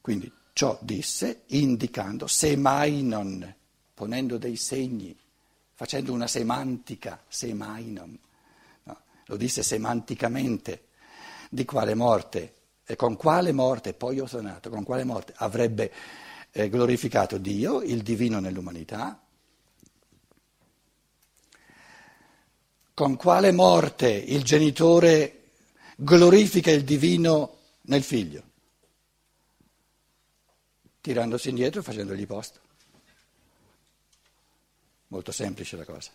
Quindi ciò disse indicando se mai non, ponendo dei segni, facendo una semantica, se mai non. No, lo disse semanticamente, di quale morte? E con quale morte, poi ho sonato, con quale morte? Avrebbe eh, glorificato Dio, il divino nell'umanità, con quale morte il genitore glorifica il divino nel figlio? Tirandosi indietro e facendogli posto. Molto semplice la cosa.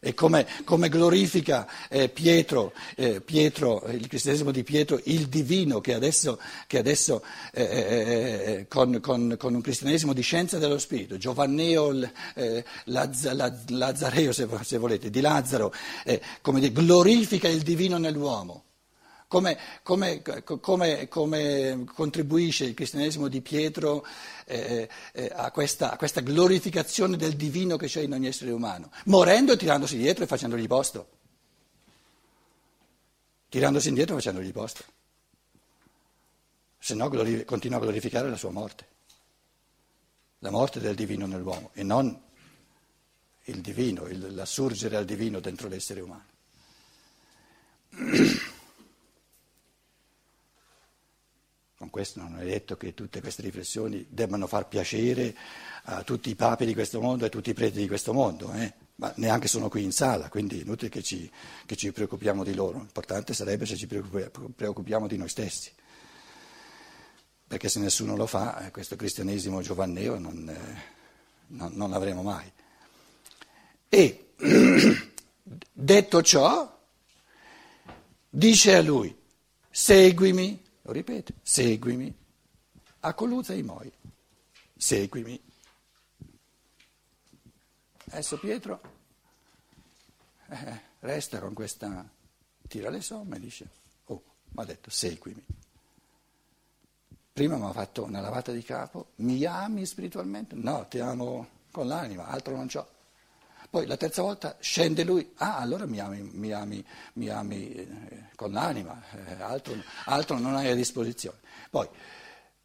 E come, come glorifica eh, Pietro, eh, Pietro, il cristianesimo di Pietro, il divino che adesso, che adesso eh, eh, eh con, con, con, un cristianesimo di scienza dello spirito, Giovanneo eh, Lazz, Lazzareo se, se, volete, di Lazzaro, come dire, glorifica il divino nell'uomo. Come, come, come, come, contribuisce il cristianesimo di Pietro eh, eh, a, questa, a, questa, glorificazione del divino che c'è in ogni essere umano? Morendo e tirandosi dietro e facendogli posto. Tirandosi indietro e facendogli posto. Se no glorif- continua a glorificare la sua morte. La morte del divino nell'uomo e non il divino, il, l'assurgere al divino dentro l'essere umano. Questo non è detto che tutte queste riflessioni debbano far piacere a tutti i papi di questo mondo e a tutti i preti di questo mondo, eh? ma neanche sono qui in sala, quindi è inutile che ci, che ci preoccupiamo di loro. L'importante sarebbe se ci preoccupiamo di noi stessi, perché se nessuno lo fa, eh, questo cristianesimo giovanneo non, eh, non, non l'avremo mai. E detto ciò, dice a lui, seguimi lo ripete, seguimi. A Coluzza i Moi, seguimi. Adesso Pietro eh, resta con questa, tira le somme e dice, oh, mi ha detto seguimi. Prima mi ha fatto una lavata di capo, mi ami spiritualmente? No, ti amo con l'anima, altro non c'ho. Poi la terza volta scende lui, ah allora mi ami, mi ami, mi ami eh, con l'anima, eh, altro, altro, non hai a disposizione. Poi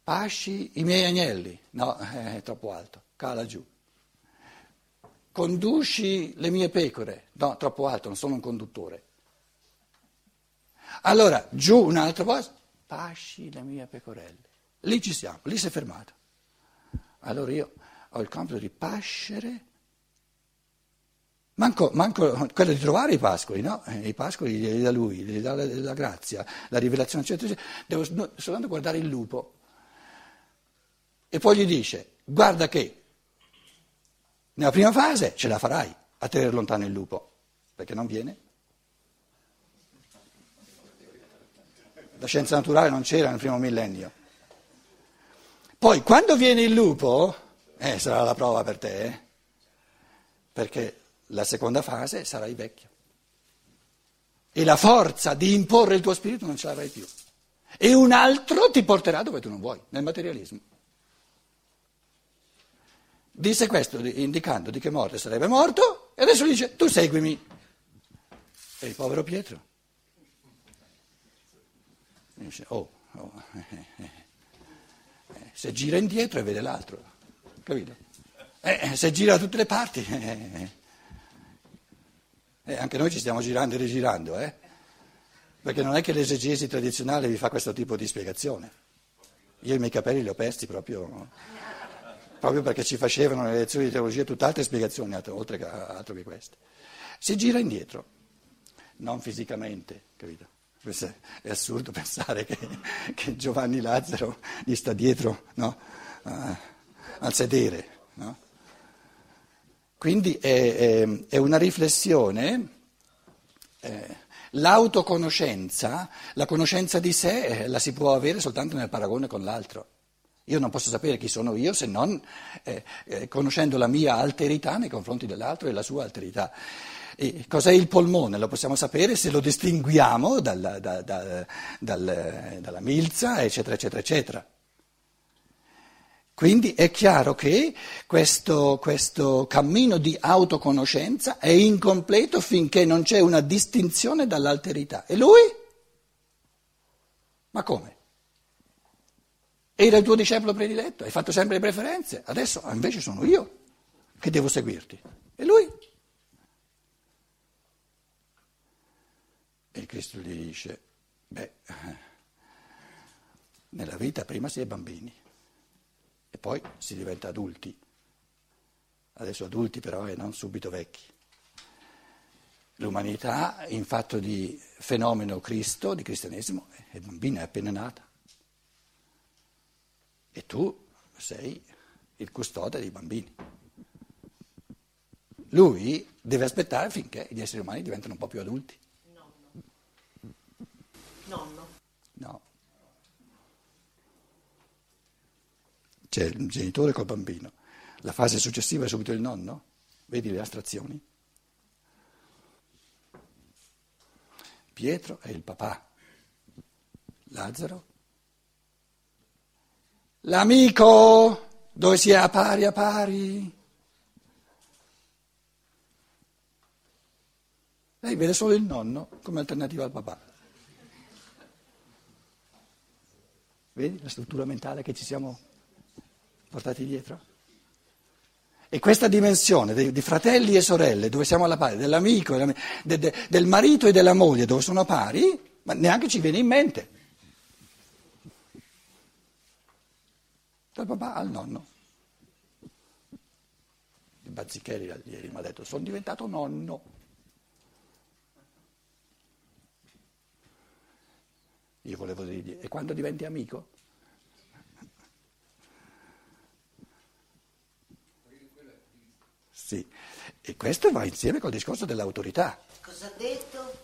pasci i miei agnelli, no, eh, è troppo alto, cala giù. Conduci le mie pecore, no, troppo alto, non sono un conduttore. Allora, giù un'altra volta, pasci le mie pecorelle. Lì ci siamo, lì si è fermato. Allora io ho il compito di pascere Manco, manco, quello di trovare i pascoli, no? Eh, I pascoli li dà lui, gli dà la, la, grazia, la rivelazione, eccetera, eccetera. Devo soltanto guardare il lupo. E poi gli dice, guarda che nella prima fase ce la farai a tenere lontano il lupo, perché non viene. La scienza naturale non c'era nel primo millennio. Poi quando viene il lupo, eh, sarà la prova per te, eh? perché la seconda fase sarai vecchio. E la forza di imporre il tuo spirito non ce l'avrai più. E un altro ti porterà dove tu non vuoi, nel materialismo. Disse questo indicando di che morte sarebbe morto e adesso dice tu seguimi. E il povero Pietro dice oh, oh eh, eh, eh, se gira indietro e vede l'altro, capito? Eh, se gira da tutte le parti eh, anche noi ci stiamo girando e rigirando, eh? perché non è che l'esegesi tradizionale vi fa questo tipo di spiegazione. Io i miei capelli li ho persi proprio, proprio perché ci facevano le lezioni di teologia tutt'altre spiegazioni, oltre che altro che queste. Si gira indietro, non fisicamente, capito? È assurdo pensare che, che Giovanni Lazzaro gli sta dietro no? uh, al sedere. No? Quindi è, è, è una riflessione, eh, l'autoconoscenza, la conoscenza di sé eh, la si può avere soltanto nel paragone con l'altro. Io non posso sapere chi sono io se non eh, eh, conoscendo la mia alterità nei confronti dell'altro e la sua alterità. E cos'è il polmone? Lo possiamo sapere se lo distinguiamo dalla, da, da, dal, dalla milza, eccetera, eccetera, eccetera. Quindi è chiaro che questo, questo, cammino di autoconoscenza è incompleto finché non c'è una distinzione dall'alterità. E lui? Ma come? Era il tuo discepolo prediletto, hai fatto sempre le preferenze, adesso invece sono io che devo seguirti. E lui? E Cristo gli dice, beh, nella vita prima si è bambini e poi si diventa adulti. Adesso adulti però e non subito vecchi. L'umanità in fatto di fenomeno Cristo, di cristianesimo, è bambina, è appena nata. E tu sei il custode dei bambini. Lui deve aspettare finché gli esseri umani diventano un po' più adulti. Nonno. Nonno. No. C'è il genitore col bambino. La fase successiva è subito il nonno. Vedi le astrazioni? Pietro è il papà. Lazzaro? L'amico dove si è a pari a pari. Lei vede solo il nonno come alternativa al papà. Vedi la struttura mentale che ci siamo portati dietro? E questa dimensione di fratelli e sorelle, dove siamo alla pari, dell'amico, de, de, del marito e della moglie, dove sono pari, ma neanche ci viene in mente. Dal papà al nonno. Il Bazzicheri ieri mi ha detto, sono diventato nonno. Io volevo dirgli, e quando diventi amico? Sì, e questo va insieme col discorso dell'autorità. Cosa ha detto?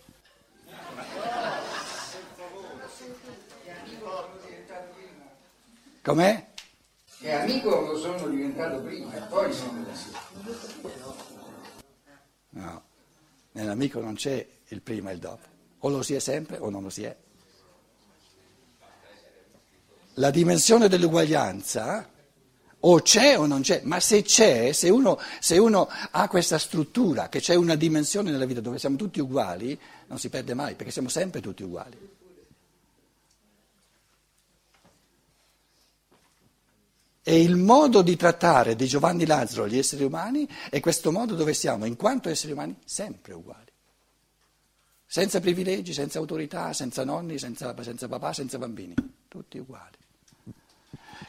Com'è? Che amico lo sono diventato prima e poi sono No, nell'amico non c'è il prima e il dopo. O lo si è sempre o non lo si è. La dimensione dell'uguaglianza o c'è o non c'è, ma se c'è, se uno, se uno, ha questa struttura, che c'è una dimensione nella vita dove siamo tutti uguali, non si perde mai, perché siamo sempre tutti uguali. E il modo di trattare di Giovanni Lazzaro gli esseri umani è questo modo dove siamo, in quanto esseri umani, sempre uguali. Senza privilegi, senza autorità, senza nonni, senza, senza papà, senza bambini, tutti uguali.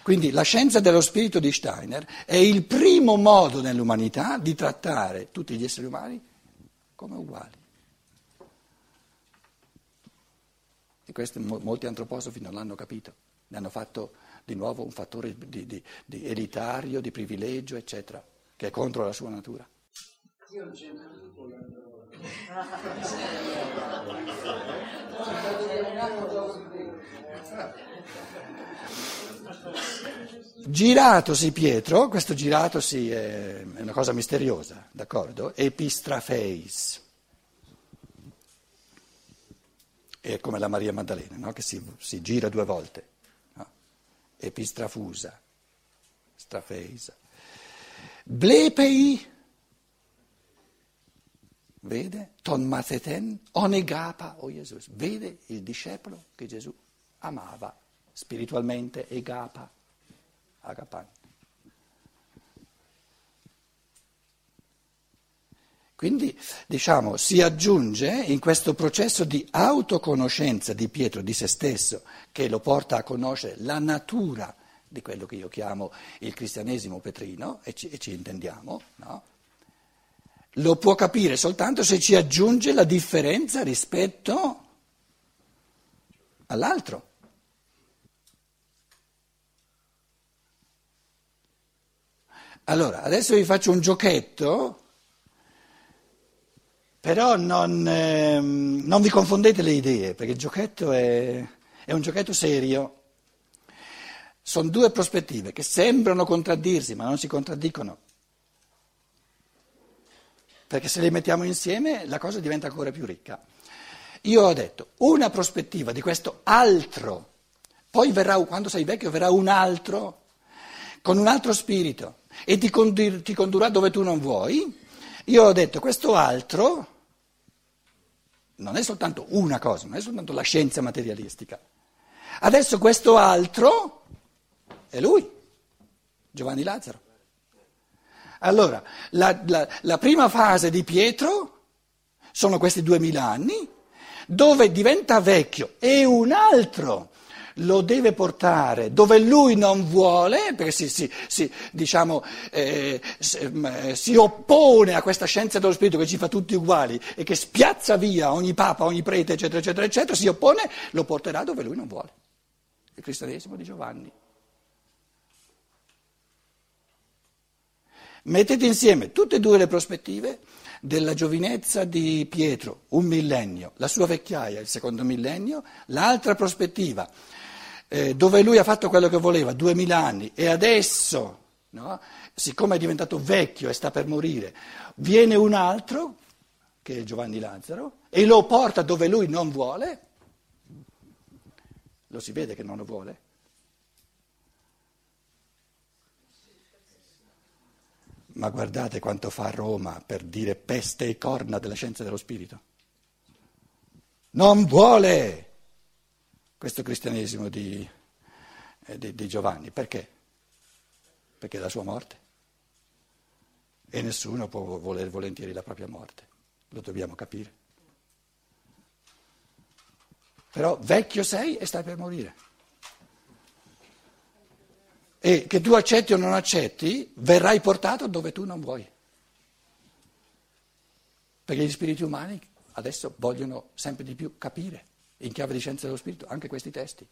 Quindi la scienza dello spirito di Steiner è il primo modo nell'umanità di trattare tutti gli esseri umani come uguali. E questo molti antroposofi non l'hanno capito, ne hanno fatto di nuovo un fattore di, di, di elitario, di privilegio, eccetera, che è contro la sua natura. Io non c'è Giratosi Pietro, questo giratosi è una cosa misteriosa, d'accordo? Epistrafeis. È come la Maria Maddalena, no? che si, si, gira due volte. No? Epistrafusa, strafeisa. Blepei, vede? Ton onegapa, o Gesù. Vede il discepolo che Gesù amava spiritualmente, egapa, agapan. Quindi, diciamo, si aggiunge in questo processo di autoconoscenza di Pietro, di se stesso, che lo porta a conoscere la natura di quello che io chiamo il cristianesimo petrino, e ci, e ci intendiamo, no? Lo può capire soltanto se ci aggiunge la differenza rispetto all'altro. Allora, adesso vi faccio un giochetto, però non, eh, non vi confondete le idee, perché il giochetto è, è un giochetto serio. Sono due prospettive che sembrano contraddirsi, ma non si contraddicono. Perché se le mettiamo insieme la cosa diventa ancora più ricca. Io ho detto una prospettiva di questo altro, poi verrà, quando sei vecchio verrà un altro, con un altro spirito e ti, condur- ti condurrà dove tu non vuoi. Io ho detto questo altro non è soltanto una cosa, non è soltanto la scienza materialistica. Adesso questo altro è lui, Giovanni Lazzaro. Allora, la, la, la prima fase di Pietro sono questi duemila anni, dove diventa vecchio e un altro lo deve portare dove lui non vuole, perché si, si, si, diciamo, eh, si, oppone a questa scienza dello spirito che ci fa tutti uguali e che spiazza via ogni papa, ogni prete, eccetera, eccetera, eccetera, si oppone, lo porterà dove lui non vuole. Il cristianesimo di Giovanni. Mettete insieme tutte e due le prospettive della giovinezza di Pietro, un millennio, la sua vecchiaia, il secondo millennio, l'altra prospettiva eh, dove lui ha fatto quello che voleva, duemila anni, e adesso, no, siccome è diventato vecchio e sta per morire, viene un altro, che è Giovanni Lazzaro, e lo porta dove lui non vuole, lo si vede che non lo vuole. Ma guardate quanto fa Roma per dire peste e corna della scienza dello spirito. Non vuole questo cristianesimo di, eh, di, di Giovanni. Perché? Perché è la sua morte. E nessuno può voler volentieri la propria morte, lo dobbiamo capire. Però vecchio sei e stai per morire. E che tu accetti o non accetti, verrai portato dove tu non vuoi. Perché gli spiriti umani adesso vogliono sempre di più capire in chiave di scienza dello spirito, anche questi testi.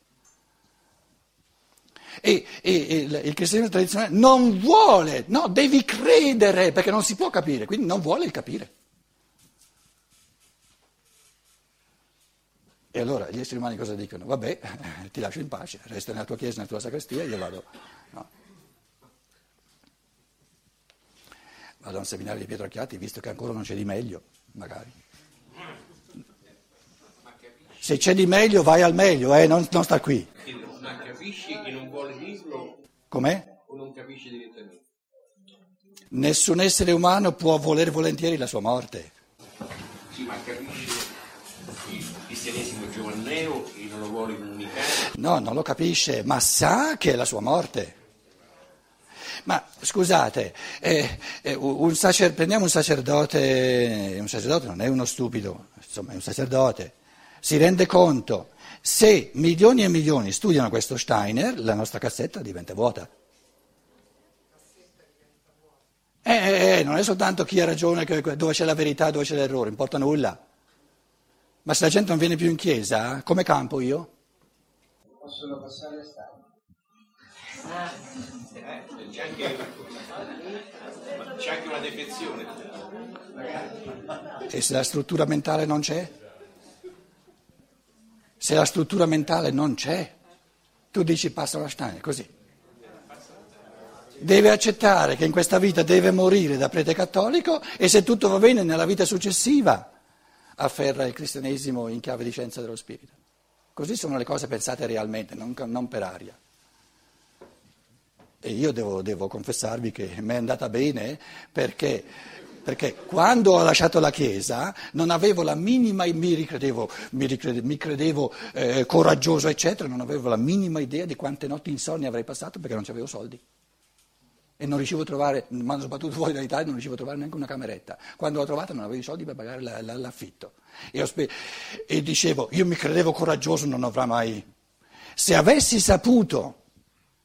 E, e, e il cristianesimo tradizionale non vuole, no, devi credere perché non si può capire, quindi non vuole il capire. E allora gli esseri umani cosa dicono? Vabbè, ti lascio in pace, resta nella tua chiesa, nella tua sacrestia, io vado. No. Vado a un seminario di Pietro Acchiati, visto che ancora non c'è di meglio, magari. Se c'è di meglio, vai al meglio, eh, non, non sta qui. Ma capisci che non vuole dirlo? Com'è? O non capisce direttamente? Nessun essere umano può voler volentieri la sua morte. Sì, ma capisce No, non lo capisce, ma sa che è la sua morte. Ma scusate, eh, eh, un sacer, prendiamo un sacerdote, un sacerdote non è uno stupido, insomma è un sacerdote si rende conto, se milioni e milioni studiano questo Steiner, la nostra cassetta diventa vuota. Eh, eh, eh non è soltanto chi ha ragione, dove c'è la verità, dove c'è l'errore, importa nulla. Ma se la gente non viene più in chiesa, come campo io? Possono passare a stare. Eh, c'è, anche, c'è anche una defezione. E se la struttura mentale non c'è? Se la struttura mentale non c'è, tu dici passa la Steiner, così. Deve accettare che in questa vita deve morire da prete cattolico e se tutto va bene nella vita successiva afferra il cristianesimo in chiave di scienza dello spirito. Così sono le cose pensate realmente, non, non per aria. E io devo, devo confessarvi che mi è andata bene perché perché quando ho lasciato la Chiesa non avevo la minima, mi ricredevo, mi ricredevo, mi credevo eh, coraggioso, eccetera, non avevo la minima idea di quante notti insonni avrei passato perché non avevo soldi. E non riuscivo a trovare, mi hanno sbattuto fuori dall'Italia, non riuscivo a trovare neanche una cameretta. Quando l'ho trovata non avevo i soldi per pagare la, la, l'affitto. E, spe- e dicevo, io mi credevo coraggioso, non avrà mai... Se avessi saputo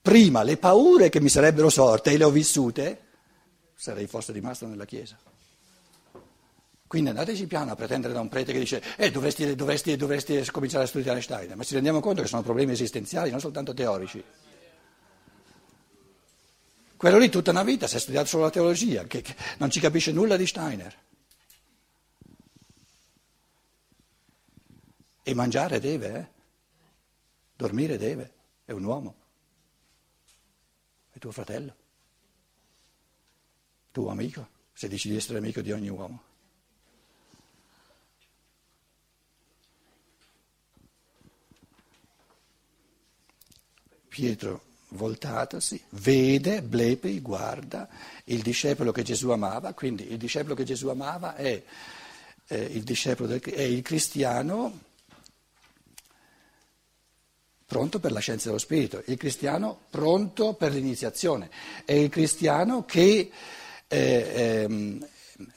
prima le paure che mi sarebbero sorte e le ho vissute, sarei forse rimasto nella Chiesa. Quindi andateci piano a pretendere da un prete che dice eh, dovresti, dovresti, dovresti cominciare a studiare Steiner, ma ci rendiamo conto che sono problemi esistenziali, non soltanto teorici. Quello lì tutta una vita si è studiato solo la teologia, che, che non ci capisce nulla di Steiner. E mangiare deve, eh? dormire deve, è un uomo, è tuo fratello. Tuo amico, se dici di essere amico di ogni uomo. Pietro, voltatosi, vede, blepi, guarda il discepolo che Gesù amava, quindi il discepolo che Gesù amava è, eh, il, del, è il cristiano pronto per la scienza dello spirito, il cristiano pronto per l'iniziazione, è il cristiano che, eh,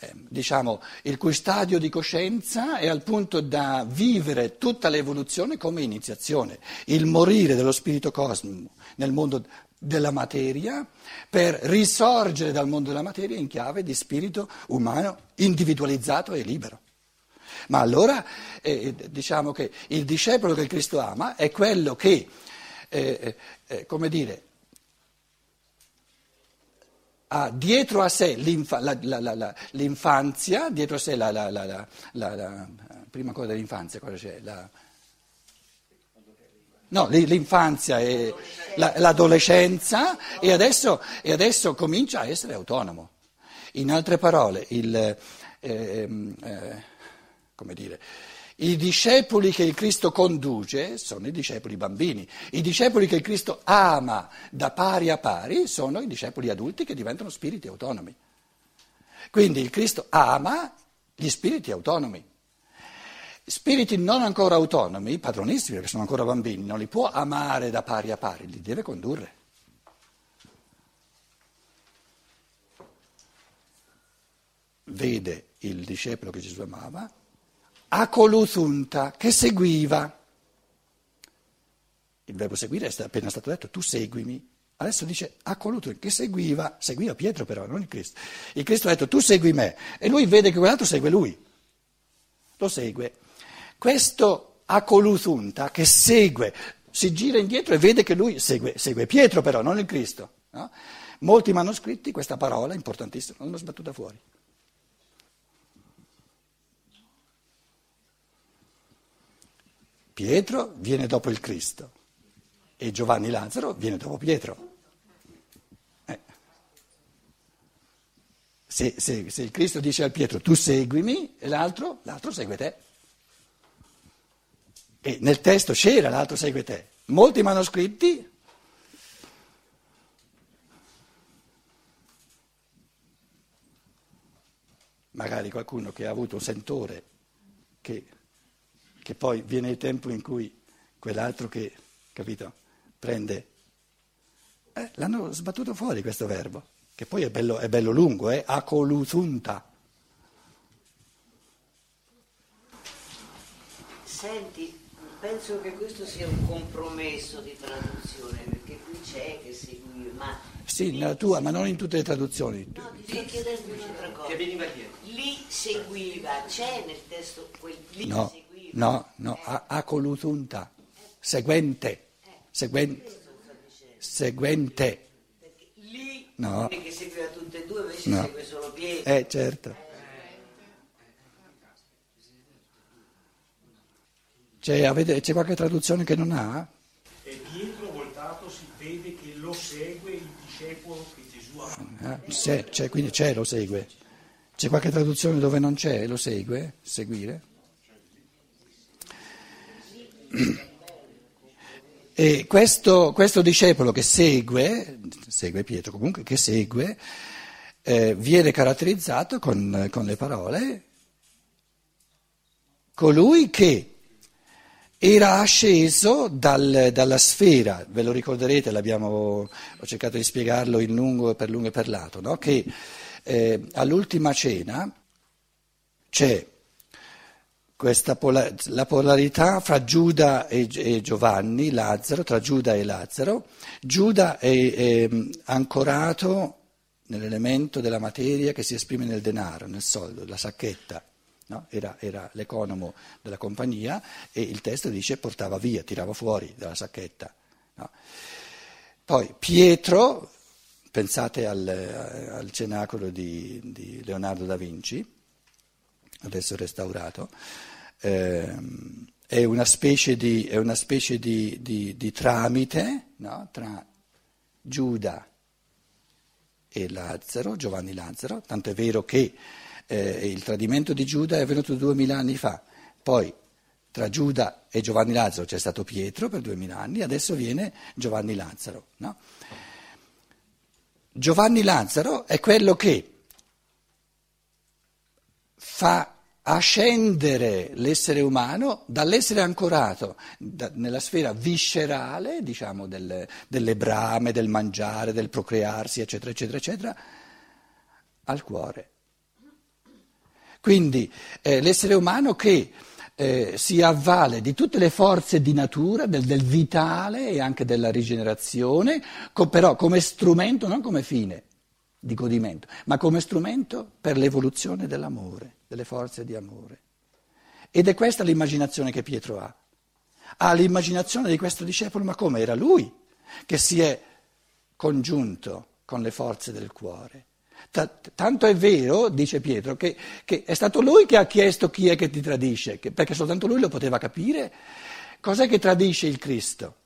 eh, diciamo, il cui stadio di coscienza è al punto da vivere tutta l'evoluzione come iniziazione, il morire dello spirito cosmico nel mondo della materia per risorgere dal mondo della materia in chiave di spirito umano individualizzato e libero. Ma allora eh, diciamo che il discepolo che Cristo ama è quello che, eh, eh, come dire, ha dietro a sé l'infa- la, la, la, l'infanzia, dietro a sé la, prima cosa dell'infanzia, cosa c'è? No, l'infanzia e l'adolescenza e adesso, e adesso, comincia a essere autonomo. In altre parole, il, eh, eh, come dire, i discepoli che il Cristo conduce sono i discepoli bambini, i discepoli che il Cristo ama da pari a pari sono i discepoli adulti che diventano spiriti autonomi. Quindi il Cristo ama gli spiriti autonomi. Spiriti non ancora autonomi, padronissimi perché sono ancora bambini, non li può amare da pari a pari, li deve condurre. Vede il discepolo che Gesù amava, acoluthunta, che seguiva. Il verbo seguire è appena stato detto, tu seguimi. Adesso dice acoluthunta, che seguiva, seguiva Pietro però, non il Cristo. Il Cristo ha detto tu segui me e lui vede che quell'altro segue lui. Lo segue. Questo Acoluthunta che segue, si gira indietro e vede che lui segue, segue Pietro però, non il Cristo. No? Molti manoscritti questa parola importantissima l'hanno sbattuta fuori. Pietro viene dopo il Cristo e Giovanni Lazzaro viene dopo Pietro. Eh. Se, se, se, il Cristo dice al Pietro tu seguimi e l'altro, l'altro segue te. E nel testo c'era l'altro segue te. Molti manoscritti magari qualcuno che ha avuto un sentore, che, che, poi viene il tempo in cui quell'altro che, capito, prende... Eh, l'hanno sbattuto fuori questo verbo, che poi è bello, è bello lungo, eh? acolutunta. Senti, penso che questo sia un compromesso di traduzione, perché qui c'è che seguire, ma... Sì, nella tua, ma non in tutte le traduzioni. No, ti sto chiedendo un'altra cosa. Lì seguiva, c'è nel testo quel lì no, seguiva? No, no, a, a colutunta, seguente, seguente, seguente. Perché lì no. che seguiva tutte e due, invece no. segue solo Pietro. Eh, certo. C'è, avete, c'è qualche traduzione che non ha? E Pietro voltato si vede che lo segue il discepolo che Gesù ha. Ah, c'è, c'è, quindi c'è, lo segue. C'è qualche traduzione dove non c'è, lo segue, seguire? E questo, questo discepolo che segue, segue Pietro comunque, che segue, eh, viene caratterizzato con, con le parole colui che era asceso dal, dalla sfera, ve lo ricorderete, ho cercato di spiegarlo in lungo, per lungo e per lato, no? che eh, all'ultima cena c'è pola, la polarità fra Giuda e, e, Giovanni, Lazzaro, tra Giuda e Lazzaro. Giuda è, è ancorato nell'elemento della materia che si esprime nel denaro, nel soldo, la sacchetta. No? Era, era, l'economo della compagnia e il testo dice portava via, tirava fuori dalla sacchetta. No? Poi Pietro, pensate al, al cenacolo di, di, Leonardo da Vinci, adesso restaurato, ehm, è una specie di, una specie di, di tramite no? tra Giuda e Lazzaro, Giovanni Lazzaro, tanto è vero che eh, il tradimento di Giuda è avvenuto duemila anni fa, poi tra Giuda e Giovanni Lazzaro c'è stato Pietro per duemila anni, adesso viene Giovanni Lazzaro. No? Giovanni Lazzaro è quello che fa a scendere l'essere umano dall'essere ancorato da, nella sfera viscerale, diciamo, del, delle brame, del mangiare, del procrearsi, eccetera, eccetera, eccetera, al cuore. Quindi eh, l'essere umano che eh, si avvale di tutte le forze di natura, del, del vitale e anche della rigenerazione, co- però come strumento, non come fine di godimento, ma come strumento per l'evoluzione dell'amore, delle forze di amore. Ed è questa l'immaginazione che Pietro ha. Ha l'immaginazione di questo discepolo, ma come era lui che si è congiunto con le forze del cuore. T- tanto è vero, dice Pietro, che, che, è stato lui che ha chiesto chi è che ti tradisce, che, perché soltanto lui lo poteva capire. Cos'è che tradisce il Cristo?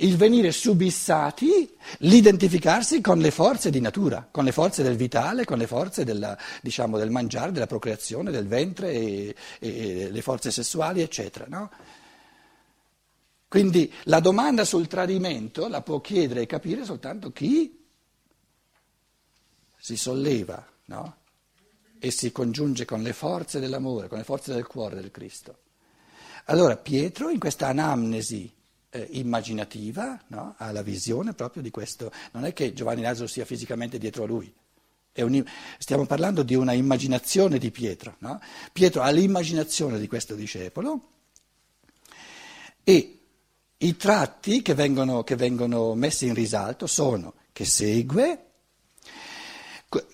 Il venire subissati, l'identificarsi con le forze di natura, con le forze del vitale, con le forze della, diciamo, del mangiare, della procreazione, del ventre e, e le forze sessuali, eccetera. No? Quindi la domanda sul tradimento la può chiedere e capire soltanto chi si solleva no? e si congiunge con le forze dell'amore, con le forze del cuore del Cristo. Allora Pietro in questa anamnesi eh, immaginativa, no? ha la visione proprio di questo. Non è che Giovanni Lazzaro sia fisicamente dietro a lui. Un, stiamo parlando di una immaginazione di Pietro. No? Pietro ha l'immaginazione di questo discepolo e i tratti che vengono, che vengono messi in risalto sono che segue,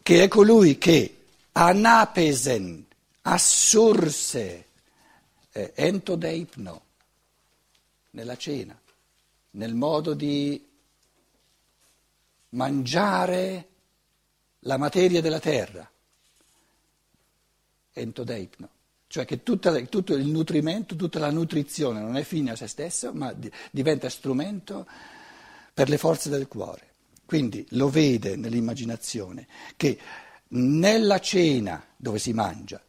che è colui che anapesen, assurse, eh, entodeipno, nella cena, nel modo di mangiare la materia della terra, entodeipno, cioè che tutta, tutto il nutrimento, tutta la nutrizione non è fine a se stesso, ma di, diventa strumento per le forze del cuore. Quindi lo vede nell'immaginazione che nella cena dove si mangia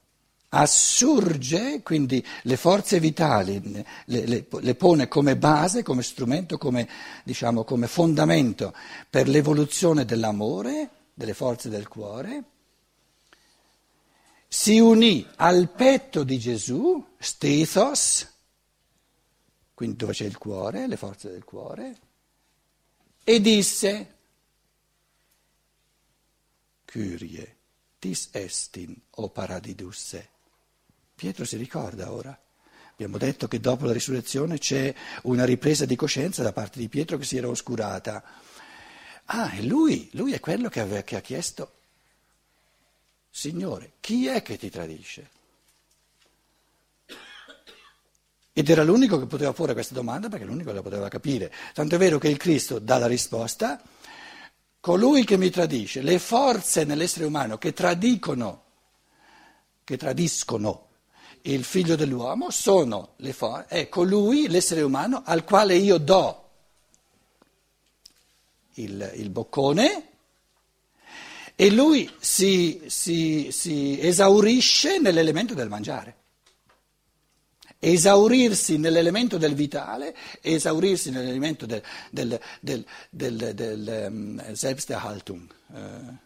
assurge, quindi le forze vitali le, le, le, pone come base, come strumento, come, diciamo, come fondamento per l'evoluzione dell'amore, delle forze del cuore, si unì al petto di Gesù, stethos, quindi dove c'è il cuore, le forze del cuore, e disse, Kyrie, tis estin, o paradidusse. Pietro si ricorda ora. Abbiamo detto che dopo la risurrezione c'è una ripresa di coscienza da parte di Pietro che si era oscurata. Ah, e lui, lui è quello che, aveva, che ha chiesto, Signore, chi è che ti tradisce? Ed era l'unico che poteva porre questa domanda perché l'unico la poteva capire. Tanto è vero che il Cristo dà la risposta, colui che mi tradisce, le forze nell'essere umano che tradicono, che tradiscono il figlio dell'uomo sono le forze, è colui, l'essere umano, al quale io do il, il boccone e lui si, si, si esaurisce nell'elemento del mangiare. Esaurirsi nell'elemento del vitale, esaurirsi nell'elemento del, del, del, del, del um, Selbsterhaltung. Uh,